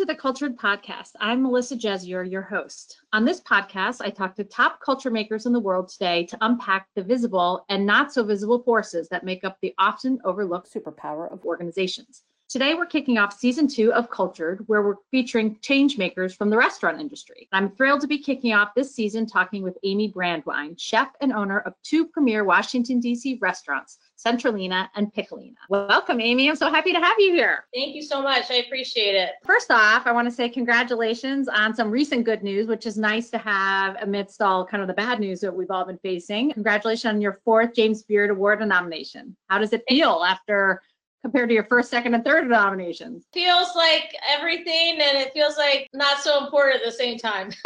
to the Cultured Podcast. I'm Melissa Jezior, your host. On this podcast, I talk to top culture makers in the world today to unpack the visible and not so visible forces that make up the often overlooked superpower of organizations. Today, we're kicking off season two of Cultured, where we're featuring change makers from the restaurant industry. I'm thrilled to be kicking off this season talking with Amy Brandwein, chef and owner of two premier Washington, D.C. restaurants, Centrolina and Piccolina. Welcome, Amy. I'm so happy to have you here. Thank you so much. I appreciate it. First off, I want to say congratulations on some recent good news, which is nice to have amidst all kind of the bad news that we've all been facing. Congratulations on your fourth James Beard Award nomination. How does it feel after compared to your first, second, and third nominations? Feels like everything, and it feels like not so important at the same time.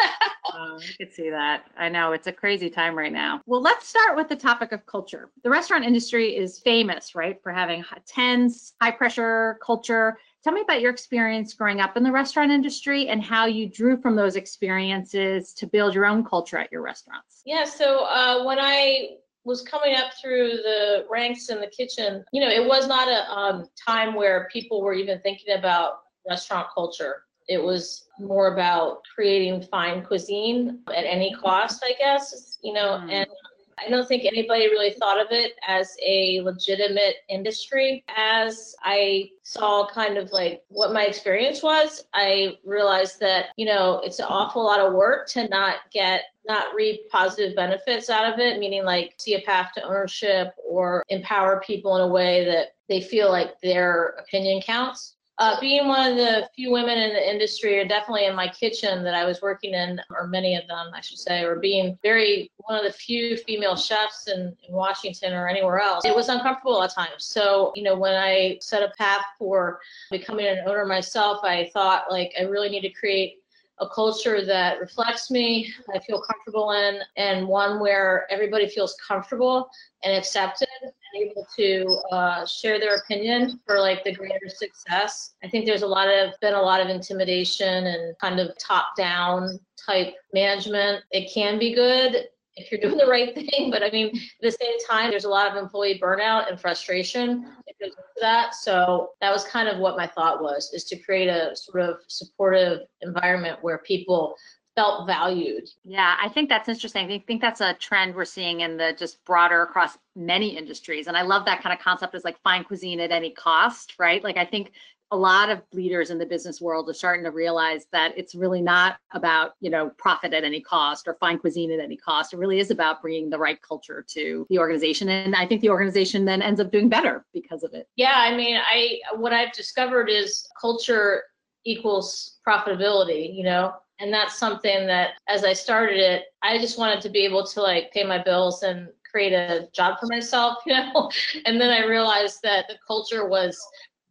oh, I could see that. I know it's a crazy time right now. Well, let's start with the topic of culture. The restaurant industry is famous, right, for having tense, high pressure culture. Tell me about your experience growing up in the restaurant industry and how you drew from those experiences to build your own culture at your restaurants. Yeah, so uh, when I was coming up through the ranks in the kitchen, you know, it was not a um, time where people were even thinking about restaurant culture. It was more about creating fine cuisine at any cost, I guess, you know, mm. and I don't think anybody really thought of it as a legitimate industry. As I saw kind of like what my experience was, I realized that, you know, it's an awful lot of work to not get not reap positive benefits out of it, meaning like see a path to ownership or empower people in a way that they feel like their opinion counts. Uh, being one of the few women in the industry, or definitely in my kitchen that I was working in, or many of them, I should say, or being very one of the few female chefs in, in Washington or anywhere else, it was uncomfortable at times. So, you know, when I set a path for becoming an owner myself, I thought like I really need to create a culture that reflects me, I feel comfortable in, and one where everybody feels comfortable and accepted and able to uh, share their opinion for like the greater success. I think there's a lot of been a lot of intimidation and kind of top down type management. It can be good if you're doing the right thing. But I mean, at the same time, there's a lot of employee burnout and frustration that. So that was kind of what my thought was, is to create a sort of supportive environment where people felt valued. Yeah, I think that's interesting. I think that's a trend we're seeing in the just broader across many industries. And I love that kind of concept is like fine cuisine at any cost, right? Like I think a lot of leaders in the business world are starting to realize that it's really not about you know profit at any cost or fine cuisine at any cost. It really is about bringing the right culture to the organization. And i think the organization then ends up doing better because of it. Yeah i mean i what i've discovered is culture equals profitability you know? And that's something that as i started it i just wanted to be able to like pay my bills and create a job for myself you know? And then i realized that the culture was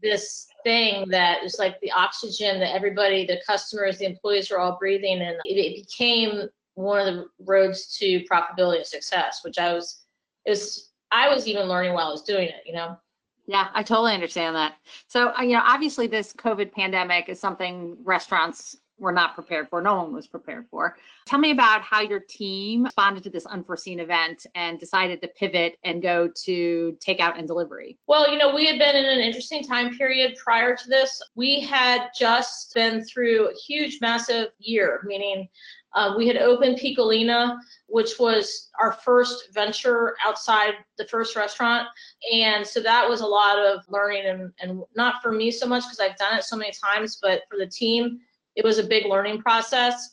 this thing that is like the oxygen that everybody, the customers, the employees are all breathing, and it, it became one of the roads to profitability and success, which I was, it was, I was even learning while I was doing it, you know. Yeah, I totally understand that. So, uh, you know, obviously this COVID pandemic is something restaurants were not prepared for. No one was prepared for. Tell me about how your team responded to this unforeseen event and decided to pivot and go to takeout and delivery. Well, you know, we had been in an interesting time period prior to this. We had just been through a huge, massive year, meaning uh, we had opened Piccolina, which was our first venture outside the first restaurant. And so that was a lot of learning and, and not for me so much because I've done it so many times, but for the team, it was a big learning process.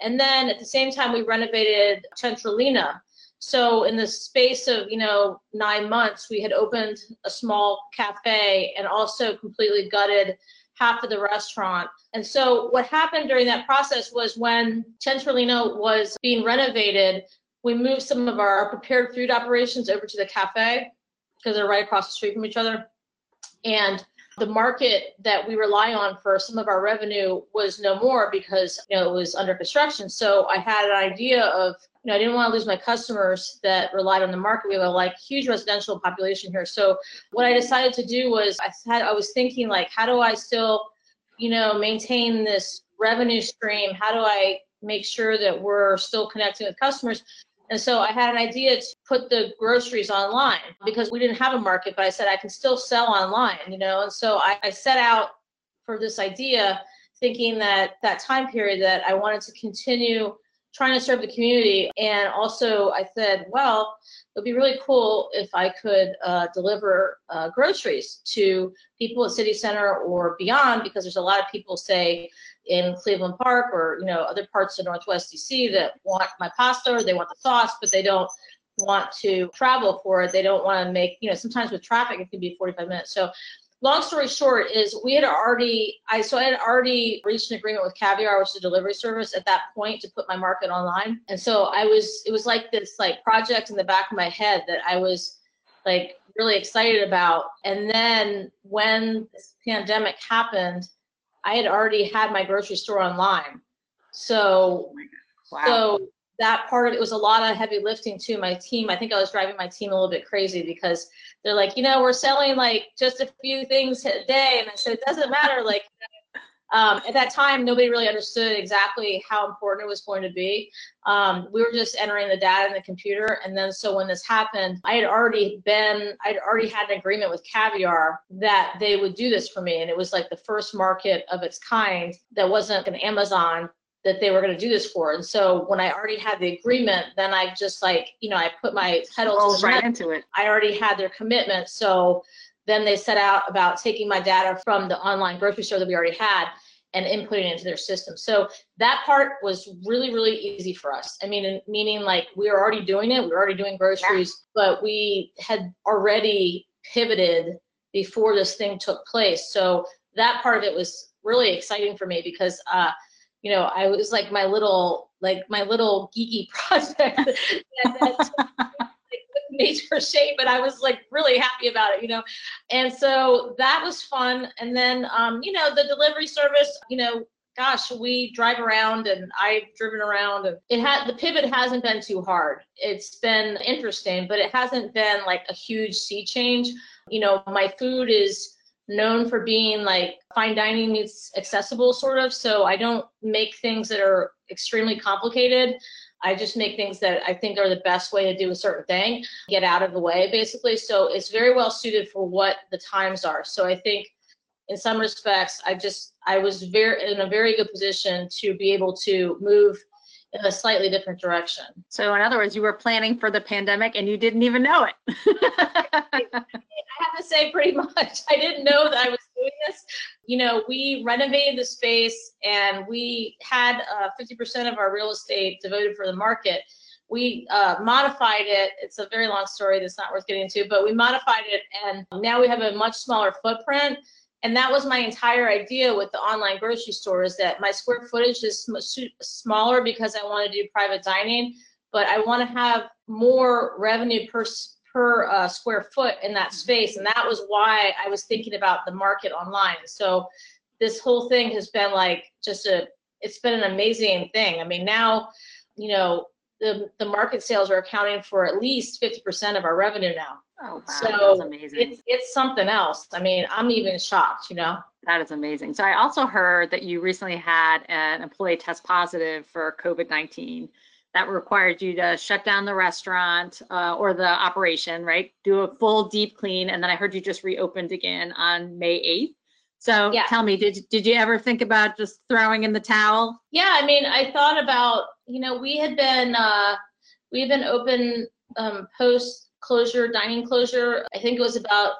And then at the same time, we renovated Centrolina. So in the space of you know nine months, we had opened a small cafe and also completely gutted half of the restaurant. And so what happened during that process was when Centrolina was being renovated, we moved some of our prepared food operations over to the cafe because they're right across the street from each other. And the market that we rely on for some of our revenue was no more because you know it was under construction. So I had an idea of you know I didn't want to lose my customers that relied on the market. We have a like huge residential population here. So what I decided to do was I had I was thinking like how do I still you know maintain this revenue stream? How do I make sure that we're still connecting with customers? And so I had an idea to put the groceries online because we didn't have a market, but I said I can still sell online, you know. And so I, I set out for this idea thinking that that time period that I wanted to continue trying to serve the community. And also, I said, well, it would be really cool if I could uh, deliver uh, groceries to people at City Center or beyond, because there's a lot of people, say, in Cleveland Park or you know other parts of Northwest DC that want my pasta or they want the sauce, but they don't want to travel for it. They don't want to make you know sometimes with traffic it can be 45 minutes. So long story short is we had already i so i had already reached an agreement with caviar which is a delivery service at that point to put my market online and so i was it was like this like project in the back of my head that i was like really excited about and then when this pandemic happened i had already had my grocery store online so oh wow. so that part of it was a lot of heavy lifting to My team, I think I was driving my team a little bit crazy because they're like, you know, we're selling like just a few things a day. And I said, it doesn't matter. Like um, at that time, nobody really understood exactly how important it was going to be. Um, we were just entering the data in the computer. And then so when this happened, I had already been, I'd already had an agreement with Caviar that they would do this for me. And it was like the first market of its kind that wasn't an Amazon that they were going to do this for. And so when I already had the agreement, then I just like, you know, I put my pedal right into it. I already had their commitment. So then they set out about taking my data from the online grocery store that we already had and inputting into their system. So that part was really, really easy for us. I mean, meaning like we were already doing it, we were already doing groceries, yeah. but we had already pivoted before this thing took place. So that part of it was really exciting for me because uh, you know, I was like my little, like my little geeky project that, that major but I was like really happy about it, you know. And so that was fun. And then, um, you know, the delivery service, you know, gosh, we drive around and I've driven around and it had the pivot hasn't been too hard. It's been interesting, but it hasn't been like a huge sea change. You know, my food is known for being like fine dining meets accessible sort of. So I don't make things that are extremely complicated. I just make things that I think are the best way to do a certain thing, get out of the way basically. So it's very well suited for what the times are. So I think in some respects, I just, I was very in a very good position to be able to move in a slightly different direction. So, in other words, you were planning for the pandemic and you didn't even know it. I have to say, pretty much, I didn't know that I was doing this. You know, we renovated the space and we had uh, 50% of our real estate devoted for the market. We uh, modified it. It's a very long story that's not worth getting into, but we modified it and now we have a much smaller footprint and that was my entire idea with the online grocery store is that my square footage is smaller because I want to do private dining, but I want to have more revenue per per uh, square foot in that space, and that was why I was thinking about the market online. So this whole thing has been like just a it's been an amazing thing. I mean, now you know the the market sales are accounting for at least 50% of our revenue now. Oh, wow. So That's amazing. It's, it's something else. I mean, I'm even shocked, you know? That is amazing. So I also heard that you recently had an employee test positive for COVID 19 that required you to shut down the restaurant uh, or the operation, right? Do a full deep clean. And then I heard you just reopened again on May 8th. So yeah. tell me, did did you ever think about just throwing in the towel? Yeah, I mean, I thought about, you know, we had been uh, we had been open um, post closure, dining closure. I think it was about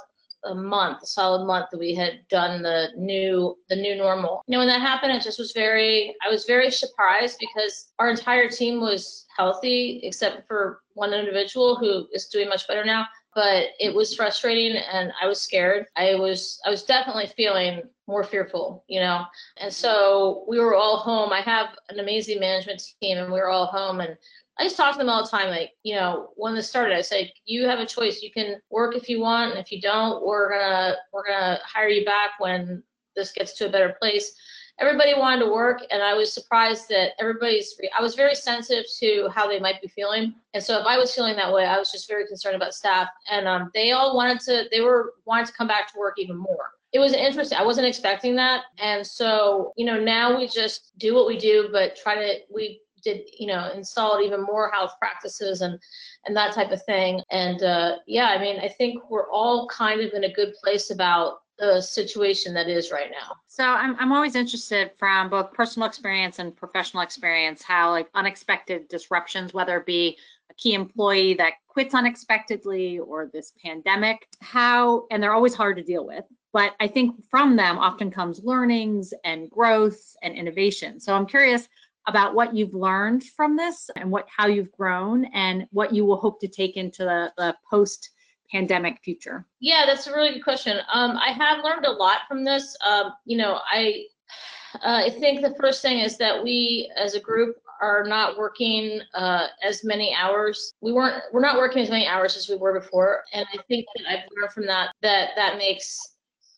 a month, a solid month that we had done the new the new normal. You know, when that happened, it just was very I was very surprised because our entire team was healthy except for one individual who is doing much better now. But it was frustrating and I was scared. I was I was definitely feeling more fearful, you know. And so we were all home. I have an amazing management team and we were all home and I just talk to them all the time. Like, you know, when this started, I said, you have a choice. You can work if you want, and if you don't, we're gonna we're gonna hire you back when this gets to a better place. Everybody wanted to work, and I was surprised that everybody's. I was very sensitive to how they might be feeling, and so if I was feeling that way, I was just very concerned about staff, and um, they all wanted to. They were wanting to come back to work even more it was interesting. I wasn't expecting that. And so, you know, now we just do what we do, but try to, we did you know installed even more health practices and and that type of thing and uh, yeah i mean i think we're all kind of in a good place about the situation that is right now. So I'm I'm always interested from both personal experience and professional experience how like unexpected disruptions, whether it be a key employee that quits unexpectedly or this pandemic, how and they're always hard to deal with. But I think from them often comes learnings and growth and innovation. So I'm curious about what you've learned from this and what how you've grown and what you will hope to take into the, the post pandemic future? Yeah, that's a really good question. Um, I have learned a lot from this. Um, you know, I uh, I think the first thing is that we as a group are not working uh, as many hours. We weren't we're not working as many hours as we were before, and I think that I've learned from that that that makes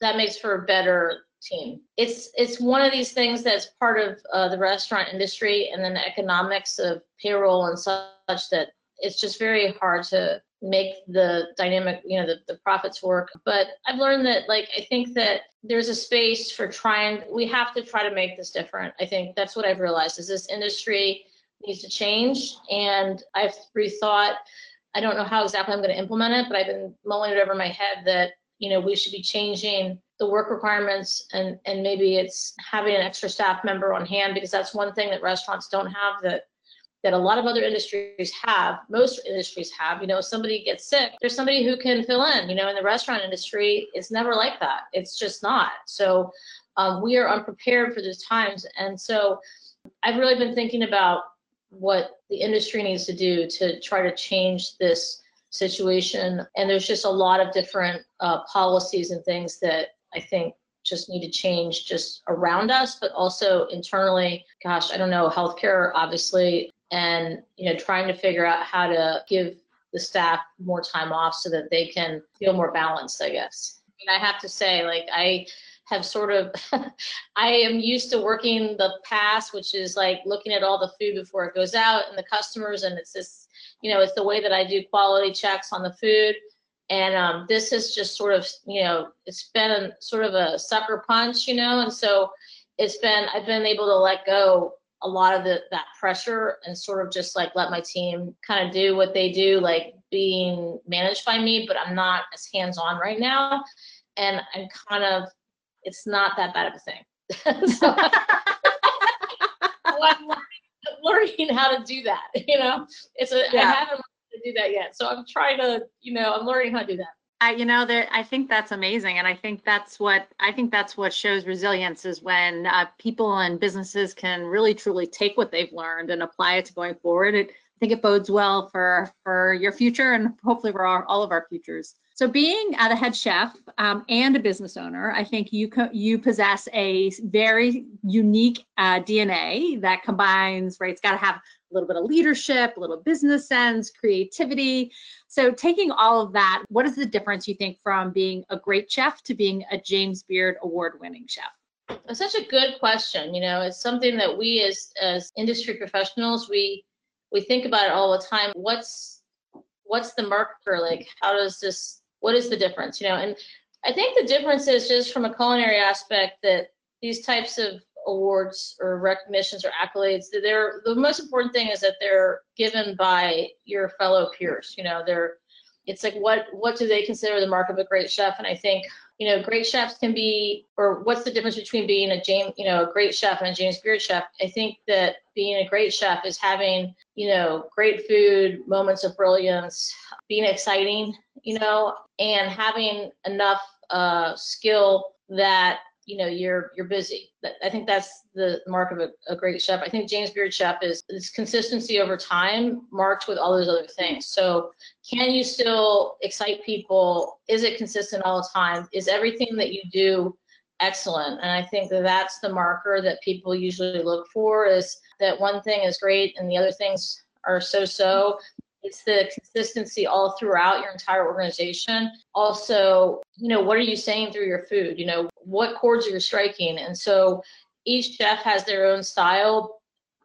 that makes for a better team. It's it's one of these things that's part of uh, the restaurant industry and then the economics of payroll and such that it's just very hard to make the dynamic, you know, the, the profits work. But I've learned that, like, I think that there's a space for trying, we have to try to make this different. I think that's what I've realized is this industry needs to change. And I've rethought, I don't know how exactly I'm going to implement it, but I've been mulling it over my head that, you know, we should be changing the work requirements and and maybe it's having an extra staff member on hand because that's one thing that restaurants don't have that that a lot of other industries have, most industries have. You know, somebody gets sick, there's somebody who can fill in. You know, in the restaurant industry, it's never like that. It's just not. So um, we are unprepared for those times. And so I've really been thinking about what the industry needs to do to try to change this situation. And there's just a lot of different uh, policies and things that I think just need to change just around us, but also internally. Gosh, I don't know, healthcare obviously and you know trying to figure out how to give the staff more time off so that they can feel more balanced i guess I, mean, I have to say like i have sort of i am used to working the pass which is like looking at all the food before it goes out and the customers and it's this you know it's the way that i do quality checks on the food and um, this is just sort of you know it's been a, sort of a sucker punch you know and so it's been i've been able to let go a lot of the, that pressure and sort of just like let my team kind of do what they do, like being managed by me, but I'm not as hands on right now. And I'm kind of, it's not that bad of a thing. so I'm learning how to do that, you know? It's a, yeah. I haven't learned to do that yet. So I'm trying to, you know, I'm learning how to do that. I, you know, there. I think that's amazing, and I think that's what I think that's what shows resilience is when uh, people and businesses can really truly take what they've learned and apply it to going forward. It, think it bodes well for for your future and hopefully for our, all of our futures. So, being a head chef um, and a business owner, I think you you possess a very unique uh, DNA that combines. Right, it's got to have a little bit of leadership, a little business sense, creativity. So, taking all of that, what is the difference you think from being a great chef to being a James Beard award winning chef? It's such a good question. You know, it's something that we as as industry professionals, we we think about it all the time. What's what's the marker? Like, how does this what is the difference? You know, and I think the difference is just from a culinary aspect that these types of awards or recognitions or accolades they're the most important thing is that they're given by your fellow peers you know they're it's like what what do they consider the mark of a great chef and i think you know great chefs can be or what's the difference between being a james you know a great chef and a james beard chef i think that being a great chef is having you know great food moments of brilliance being exciting you know and having enough uh skill that you know you're you're busy. I think that's the mark of a, a, great chef. I think james beard chef is this consistency over time marked with all those other things. So can you still excite people? Is it consistent all the time? Is everything that you do excellent? And i think that that's the marker that people usually look for is that one thing is great and the other things are so so it's the consistency all throughout your entire organization. Also, you know, what are you saying through your food? You know, what chords are you striking? And so each chef has their own style.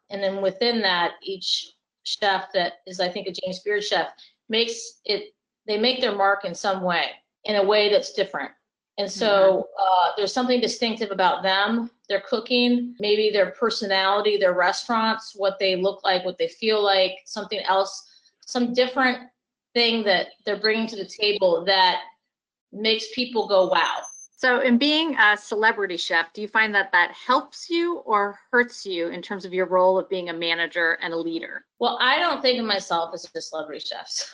And then within that, each chef that is, I think, a James Beard chef makes it, they make their mark in some way, in a way that's different. And so uh, there's something distinctive about them, their cooking, maybe their personality, their restaurants, what they look like, what they feel like, something else some different thing that they're bringing to the table that makes people go wow So, in being a celebrity chef, do you find that that helps you or hurts you in terms of your role of being a manager and a leader? Well, I don't think of myself as a celebrity chef.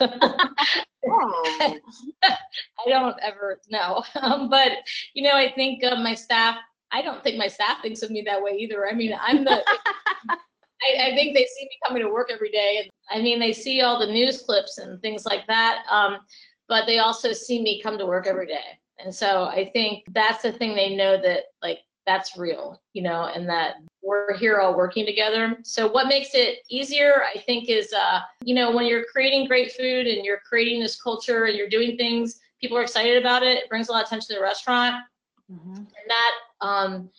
oh. I don't ever know. Um, but, you know, I think uh, my staff, I don't think my staff thinks of me that way either. I mean, I'm the. I, I, think they see me coming to work every day. I mean, they see all the news clips and things like that. Um, but they also see me come to work every day. And so I think that's the thing they know that like that's real, you know, and that we're here all working together. So what makes it easier, I think, is uh, you know, when you're creating great food and you're creating this culture and you're doing things, people are excited about it. It brings a lot of attention to the restaurant, mm-hmm. and that um,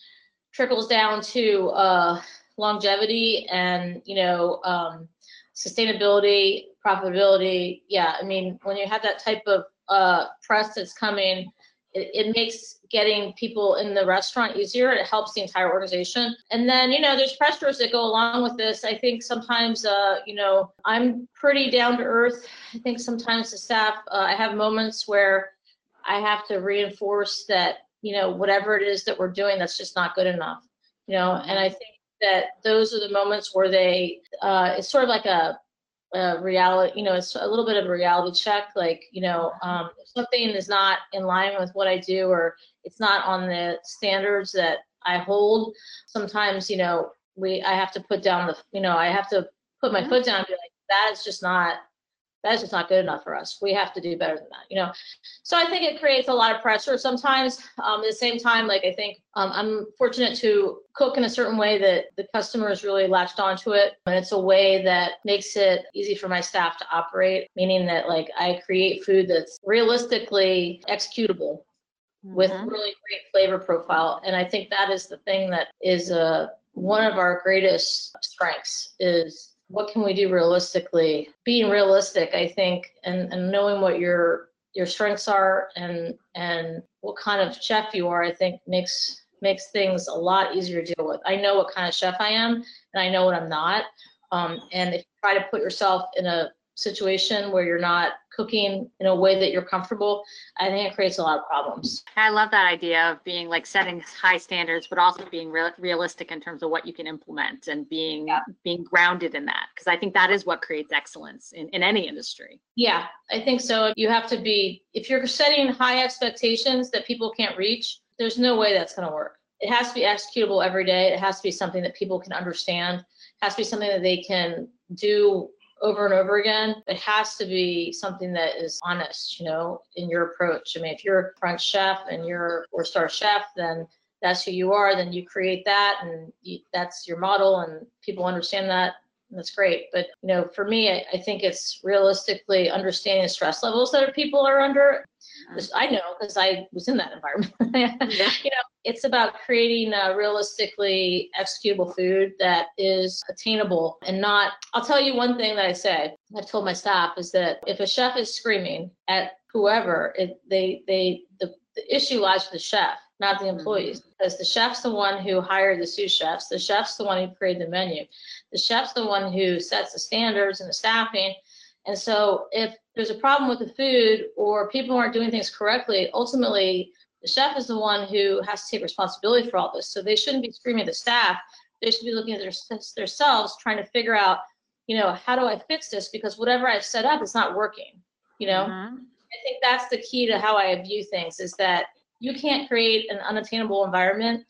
trickles down to uh, longevity and you know um, sustainability, profitability. Yeah, I mean, when you have that type of uh, press that's coming it, it makes getting people in the restaurant easier. It helps the entire organization. And then, you know, there's pressures that go along with this. I think sometimes, uh, you know, I'm pretty down to earth. I think sometimes the staff, uh, I have moments where I have to reinforce that, you know, whatever it is that we're doing, that's just not good enough, you know, and I think that those are the moments where they, uh, it's sort of like a, a reality, you know, it's a little bit of a reality check. Like, you know, um, if something is not in line with what I do or it's not on the standards that I hold, sometimes, you know, we, I have to put down the, you know, I have to put my mm-hmm. foot down and be like, that is just not, that's just not good enough for us. We have to do better than that, you know. So I think it creates a lot of pressure sometimes. Um, at the same time, like I think um, I'm fortunate to cook in a certain way that the customers really latched onto it, and it's a way that makes it easy for my staff to operate. Meaning that like I create food that's realistically executable mm-hmm. with really great flavor profile, and I think that is the thing that is uh, one of our greatest strengths is what can we do realistically? Being realistic i think and, and knowing what your your strengths are and and what kind of chef you are i think makes makes things a lot easier to deal with. I know what kind of chef i am and i know what i'm not. Um, and if you try to put yourself in a situation where you're not cooking in a way that you're comfortable, I think it creates a lot of problems. I love that idea of being like setting high standards, but also being re- realistic in terms of what you can implement and being yeah. being grounded in that. Because I think that is what creates excellence in, in any industry. Yeah, I think so. You have to be if you're setting high expectations that people can't reach, there's no way that's going to work. It has to be executable every day. It has to be something that people can understand. It has to be something that they can do over and over again, it has to be something that is honest, you know, in your approach. I mean, if you're a French chef and you're or star chef, then that's who you are. Then you create that, and you, that's your model, and people understand that. that's great. But you know, for me, I, I think it's realistically understanding the stress levels that people are under I know because I was in that environment. yeah. You know, it's about creating a realistically executable food that is attainable and not. I'll tell you one thing that I say. I've told my staff is that if a chef is screaming at whoever, it, they they the, the issue lies with the chef, not the mm-hmm. employees, mm-hmm. because the chef's the one who hired the sous chefs. The chef's the one who created the menu. The chef's the one who sets the standards and the staffing. And so if there's a problem with the food or people aren't doing things correctly, ultimately the chef is the one who has to take responsibility for all this. So they shouldn't be screaming at the staff. They should be looking at their, themselves, trying to figure out, you know, how do I fix this? Because whatever I've set up is not working. You know, mm-hmm. I think that's the key to how I view things is that you can't create an unattainable environment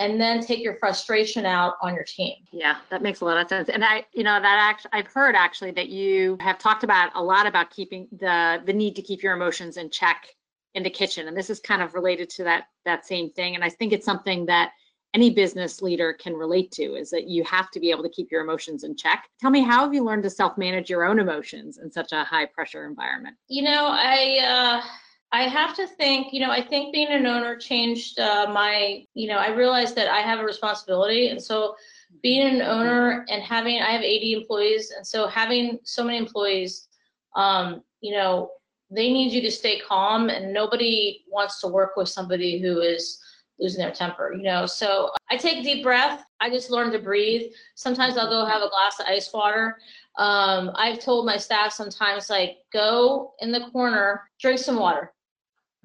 and then take your frustration out on your team. Yeah, that makes a lot of sense. And I, you know, that actually, I've heard actually that you have talked about a lot about keeping the the need to keep your emotions in check in the kitchen, and this is kind of related to that that same thing. And I think it's something that any business leader can relate to is that you have to be able to keep your emotions in check. Tell me, how have you learned to self manage your own emotions in such a high pressure environment? You know, I. Uh I have to think, you know, I think being an owner changed uh, my, you know, I realized that I have a responsibility. And so being an owner and having, I have 80 employees. And so having so many employees, um, you know, they need you to stay calm and nobody wants to work with somebody who is losing their temper, you know. So I take deep breath. I just learn to breathe. Sometimes I'll go have a glass of ice water. Um, I've told my staff sometimes, like, go in the corner, drink some water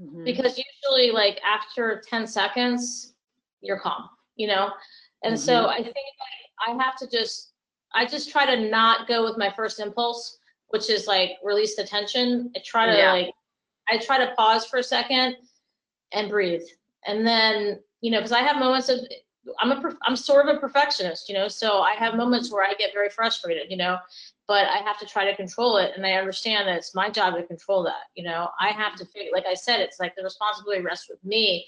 mm-hmm. because usually like after 10 seconds you're calm you know and mm-hmm. so i think i have to just i just try to not go with my first impulse which is like release the tension i try to yeah. like i try to pause for a second and breathe and then you know because i have moments of i'm a i'm sort of a perfectionist you know so i have moments where i get very frustrated you know but I have to try to control it. And I understand that it's my job to control that. You know, I have to figure, like I said, it's like the responsibility rests with me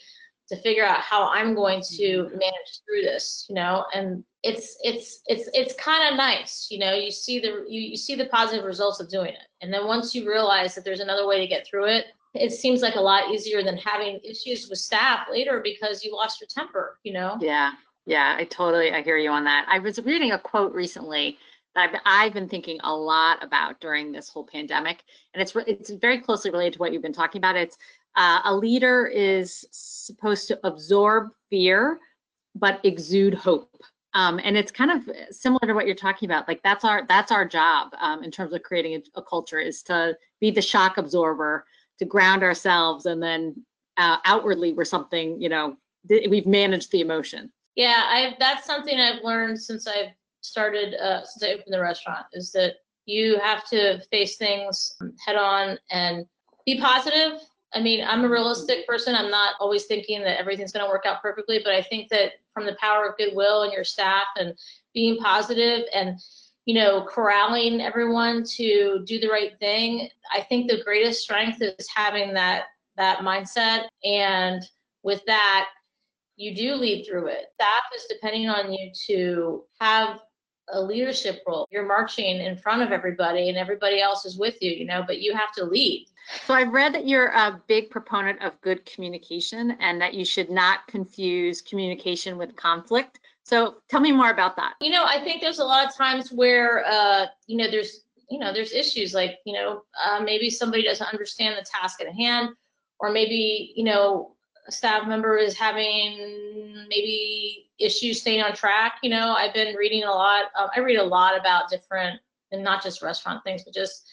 to figure out how I'm going to mm-hmm. manage through this, you know, and it's, it's, it's, it's kind of nice, you know, you see the, you, you see the positive results of doing it. And then once you realize that there's another way to get through it, it seems like a lot easier than having issues with staff later because you lost your temper, you know? Yeah. Yeah, I totally I hear you on that. I was reading a quote recently I've, I've been thinking a lot about during this whole pandemic, and it's it's very closely related to what you've been talking about. It's uh, a leader is supposed to absorb fear, but exude hope. Um, and it's kind of similar to what you're talking about. Like that's our that's our job um, in terms of creating a, a, culture is to be the shock absorber, to ground ourselves, and then uh, outwardly we're something. You know, th- we've managed the emotion. Yeah, I've that's something I've learned since I've started uh, since I opened the restaurant is that you have to face things head on and be positive. I mean, I'm a realistic person. I'm not always thinking that everything's going to work out perfectly, but I think that from the power of goodwill and your staff and being positive and you know corralling everyone to do the right thing, I think the greatest strength is having that that mindset and with that you do lead through it. Staff is depending on you to have a leadership role. You're marching in front of everybody and everybody else is with you, you know, but you have to lead. So I've read that you're a big proponent of good communication and that you should not confuse communication with conflict. So tell me more about that. You know, I think there's a lot of times where, uh, you know, there's, you know, there's issues like, you know, uh, maybe somebody doesn't understand the task at hand, or maybe, you know, staff member is having maybe issues staying on track. You know, I've been reading a lot. Um, I read a lot about different, and not just restaurant things, but just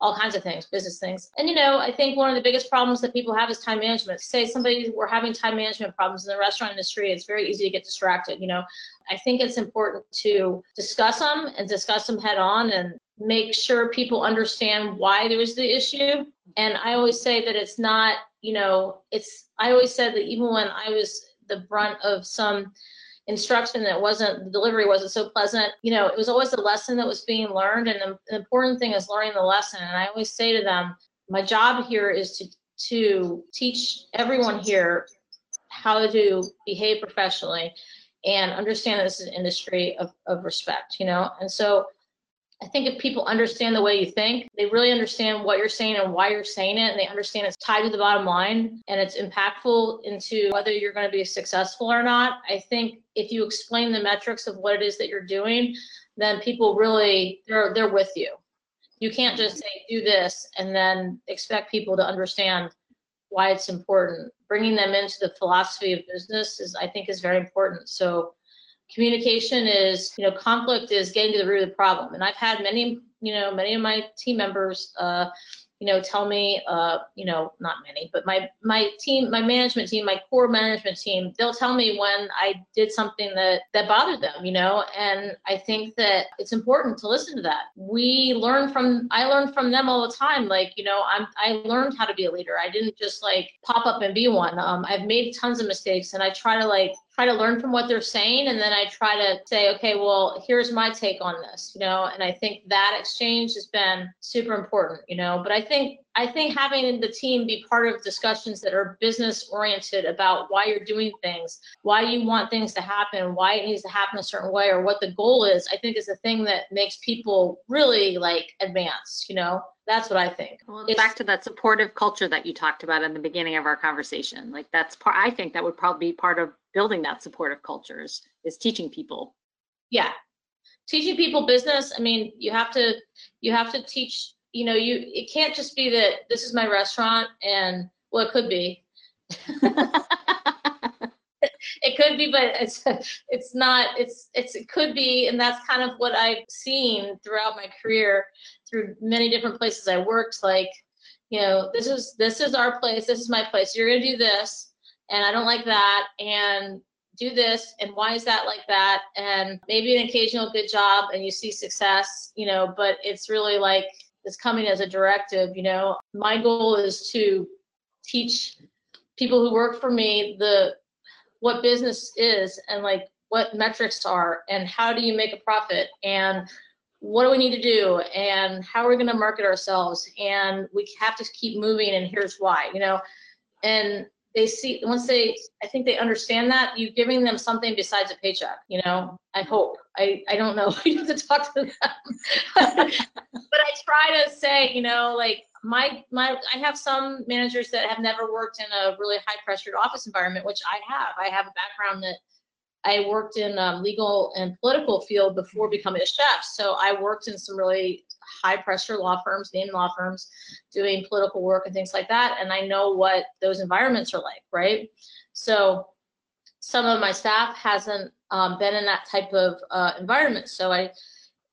all kinds of things, business things. And you know, I think one of the biggest problems that people have is time management. Say somebody we're having time management problems in the restaurant industry, it's very easy to get distracted. You know, I think it's important to discuss them and discuss them head on and make sure people understand why there is the issue. And I always say that it's not, you know, it's I always said that even when I was the brunt of some instruction that wasn't the delivery wasn't so pleasant you know it was always a lesson that was being learned. And the, the important thing is learning the lesson. And i always say to them my job here is to to teach everyone here how to behave professionally and understand this is an industry of, of respect you know? And so I think if people understand the way you think, they really understand what you're saying and why you're saying it, and they understand it's tied to the bottom line and it's impactful into whether you're going to be successful or not. I think if you explain the metrics of what it is that you're doing, then people really they're they're with you. You can't just say do this and then expect people to understand why it's important. Bringing them into the philosophy of business is I think is very important. So communication is you know conflict is getting to the root of the problem and i've had many you know many of my team members uh, you know, tell me, uh, you know, not many, but my my team, my management team, my core management team, they'll tell me when I did something that that bothered them, you know, and I think that it's important to listen to that. We learn from, I learn from them all the time. Like, you know, I'm I learned how to be a leader. I didn't just like pop up and be one. Um, I've made tons of mistakes, and I try to like try to learn from what they're saying and then I try to say, okay, well, here's my take on this, you know, and I think that exchange has been super important, you know, but I think I think having the team be part of discussions that are business oriented about why you're doing things, why you want things to happen, why it needs to happen a certain way, or what the goal is, I think is the thing that makes people really like advance, you know? That's what I think. Well, it's back to that supportive culture that you talked about in the beginning of our conversation. Like that's part I think that would probably be part of building that supportive culture is, is teaching people. Yeah. Teaching people business, I mean, you have to you have to teach you know, you it can't just be that this is my restaurant and well, it could be. it could be, but it's it's not. It's it's it could be, and that's kind of what I've seen throughout my career through many different places I worked. Like, you know, this is this is our place. This is my place. You're gonna do this, and I don't like that, and do this, and why is that like that? And maybe an occasional good job, and you see success, you know, but it's really like it's coming as a directive. You know, my goal is to teach people who work for me the what business is and like what metrics are and how do you make a profit and what do we need to do and how are we going to market ourselves and we have to keep moving and here's why you know? And they see once they i think they understand that you're giving them something besides a paycheck you know? I hope i i don't know you have to talk to them but i try to say you know like my my i have some managers that have never worked in a really high pressured office environment which i have i have a background that I worked in um, legal and political field before becoming a chef. So I worked in some really high pressure law firms, name law firms, doing political work and things like that. And I know what those environments are like, right? So some of my staff hasn't um, been in that type of uh, environment. So I,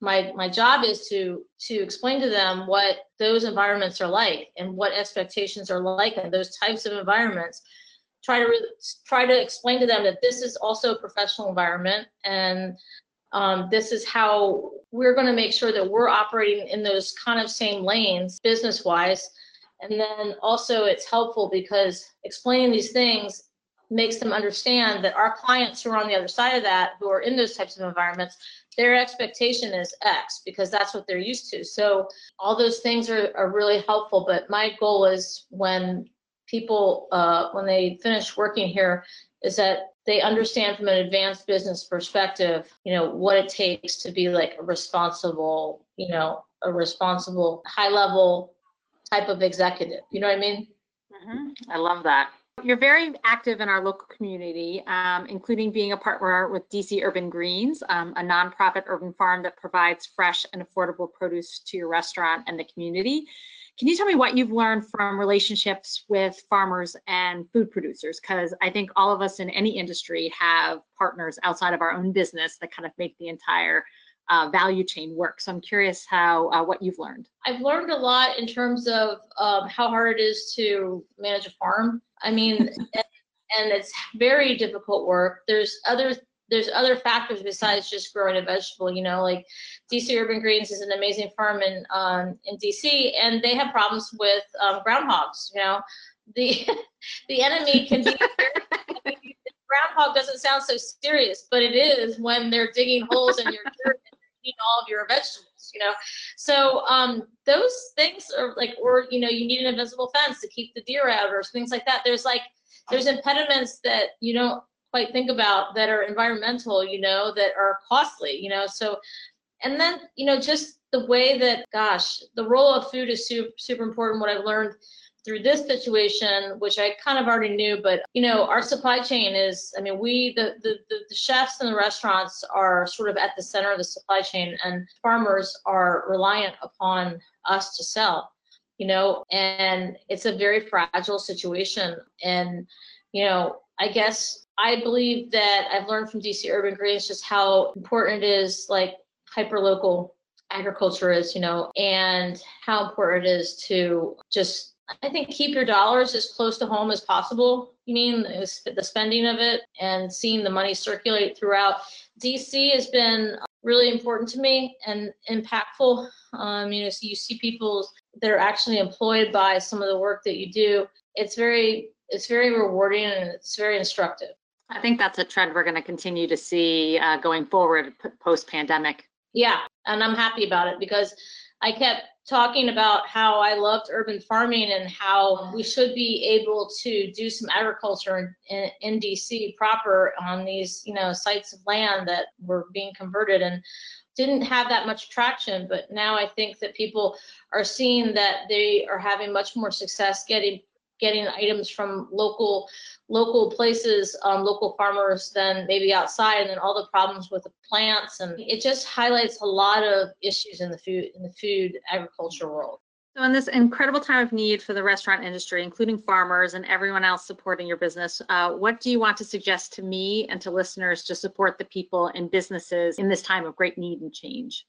my my job is to to explain to them what those environments are like and what expectations are like in those types of environments try to re- try to explain to them that this is also a professional environment and um, this is how we're going to make sure that we're operating in those kind of same lanes business wise and then also it's helpful because explaining these things makes them understand that our clients who are on the other side of that who are in those types of environments their expectation is x because that's what they're used to so all those things are, are really helpful but my goal is when people, uh, when they finish working here, is that they understand from an advanced business perspective, you know, what it takes to be like a responsible, you know, a responsible, high level type of executive. You know what I mean? Mm-hmm. I love that. You're very active in our local community, um, including being a partner with DC Urban Greens, um, a nonprofit urban farm that provides fresh and affordable produce to your restaurant and the community. Can you tell me what you've learned from relationships with farmers and food producers? Because I think all of us in any industry have partners outside of our own business that kind of make the entire uh, value chain work. So I'm curious how uh, what you've learned. I've learned a lot in terms of um, how hard it is to manage a farm. I mean, and, and it's very difficult work. There's other there's other factors besides just growing a vegetable. You know, like DC Urban Greens is an amazing farm in um, in DC, and they have problems with um, groundhogs. You know, the the enemy can be. groundhog doesn't sound so serious, but it is when they're digging holes in your dirt eating all of your vegetables. You know, so um, those things are like, or you know, you need an invisible fence to keep the deer out, or things like that. There's like there's impediments that you don't quite think about that are environmental, you know, that are costly, you know. So, and then, you know, just the way that, gosh, the role of food is super, super important. What I've learned through this situation, which I kind of already knew, but you know, our supply chain is, I mean, we, the, the, the, chefs and the restaurants are sort of at the center of the supply chain and farmers are reliant upon us to sell, you know, and it's a very fragile situation. And, you know, I guess I believe that I've learned from DC Urban Greens just how important it is, like hyper local agriculture is, you know, and how important it is to just, I think, keep your dollars as close to home as possible. You mean the spending of it and seeing the money circulate throughout. DC has been really important to me and impactful. Um, you know, so you see people that are actually employed by some of the work that you do. It's very it's very rewarding and it's very instructive. I think that's a trend we're going to continue to see uh, going forward post pandemic. Yeah, and I'm happy about it because I kept talking about how I loved urban farming and how we should be able to do some agriculture in, in, DC proper on these, you know, sites of land that were being converted and didn't have that much traction. But now I think that people are seeing that they are having much more success getting getting items from local local places, um, local farmers than maybe outside, and then all the problems with the plants, and it just highlights a lot of issues in the food in the food agriculture world. So, in this incredible time of need for the restaurant industry, including farmers and everyone else supporting your business, uh, what do you want to suggest to me and to listeners to support the people and businesses in this time of great need and change?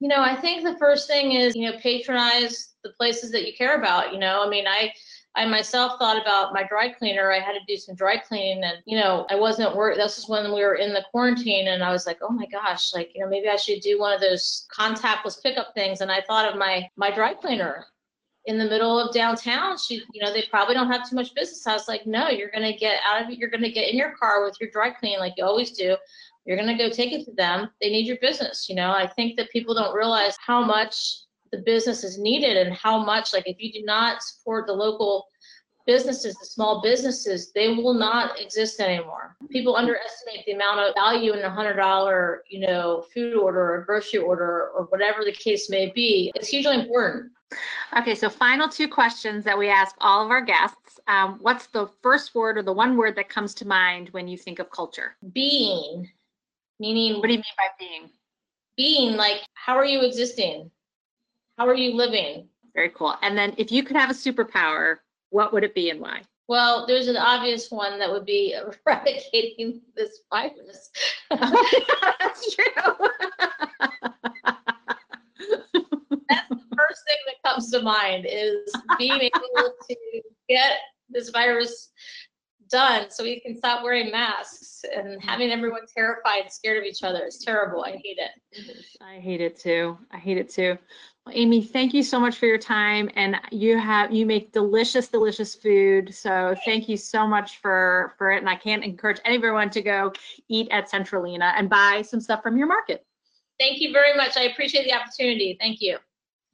You know, I think the first thing is, you know, patronize the places that you care about. You know, I mean, I I myself thought about my dry cleaner. I had to do some dry cleaning and, you know, I wasn't work. This is when we were in the quarantine and I was like, oh my gosh, like, you know, maybe I should do one of those contactless pickup things. And I thought of my, my dry cleaner in the middle of downtown. She, you know, they probably don't have too much business. I was like, no, you're going to get out of it. You're going to get in your car with your dry cleaning like you always do. You're going to go take it to them. They need your business. You know, I think that people don't realize how much the business is needed and how much like if you do not support the local businesses the small businesses they will not exist anymore. People underestimate the amount of value in a hundred dollar you know food order or grocery order or whatever the case may be. It's hugely important. Okay so final two questions that we ask all of our guests. Um, what's the first word or the one word that comes to mind when you think of culture? Being meaning what do you mean by being? being like how are you existing how are you living? Very cool. And then if you could have a superpower, what would it be and why? Well, there's an obvious one that would be eradicating this virus. That's true. That's the first thing that comes to mind is being able to get this virus done so we can stop wearing masks and having everyone terrified and scared of each other. It's terrible. I hate it. I hate it too. I hate it too. Well, Amy, thank you so much for your time and you have you make delicious delicious food. So thank you so much for for it and I can't encourage everyone to go eat at Centrolina and buy some stuff from your market. Thank you very much. I appreciate the opportunity. Thank you.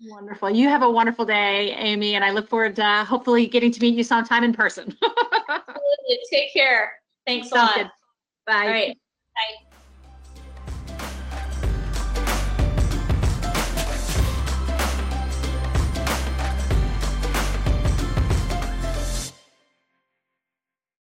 Wonderful. You have a wonderful day, Amy, and I look forward to uh, hopefully getting to meet you sometime in person. Absolutely. Take care. Thanks Sounds a lot. Good. Bye. All right. Bye.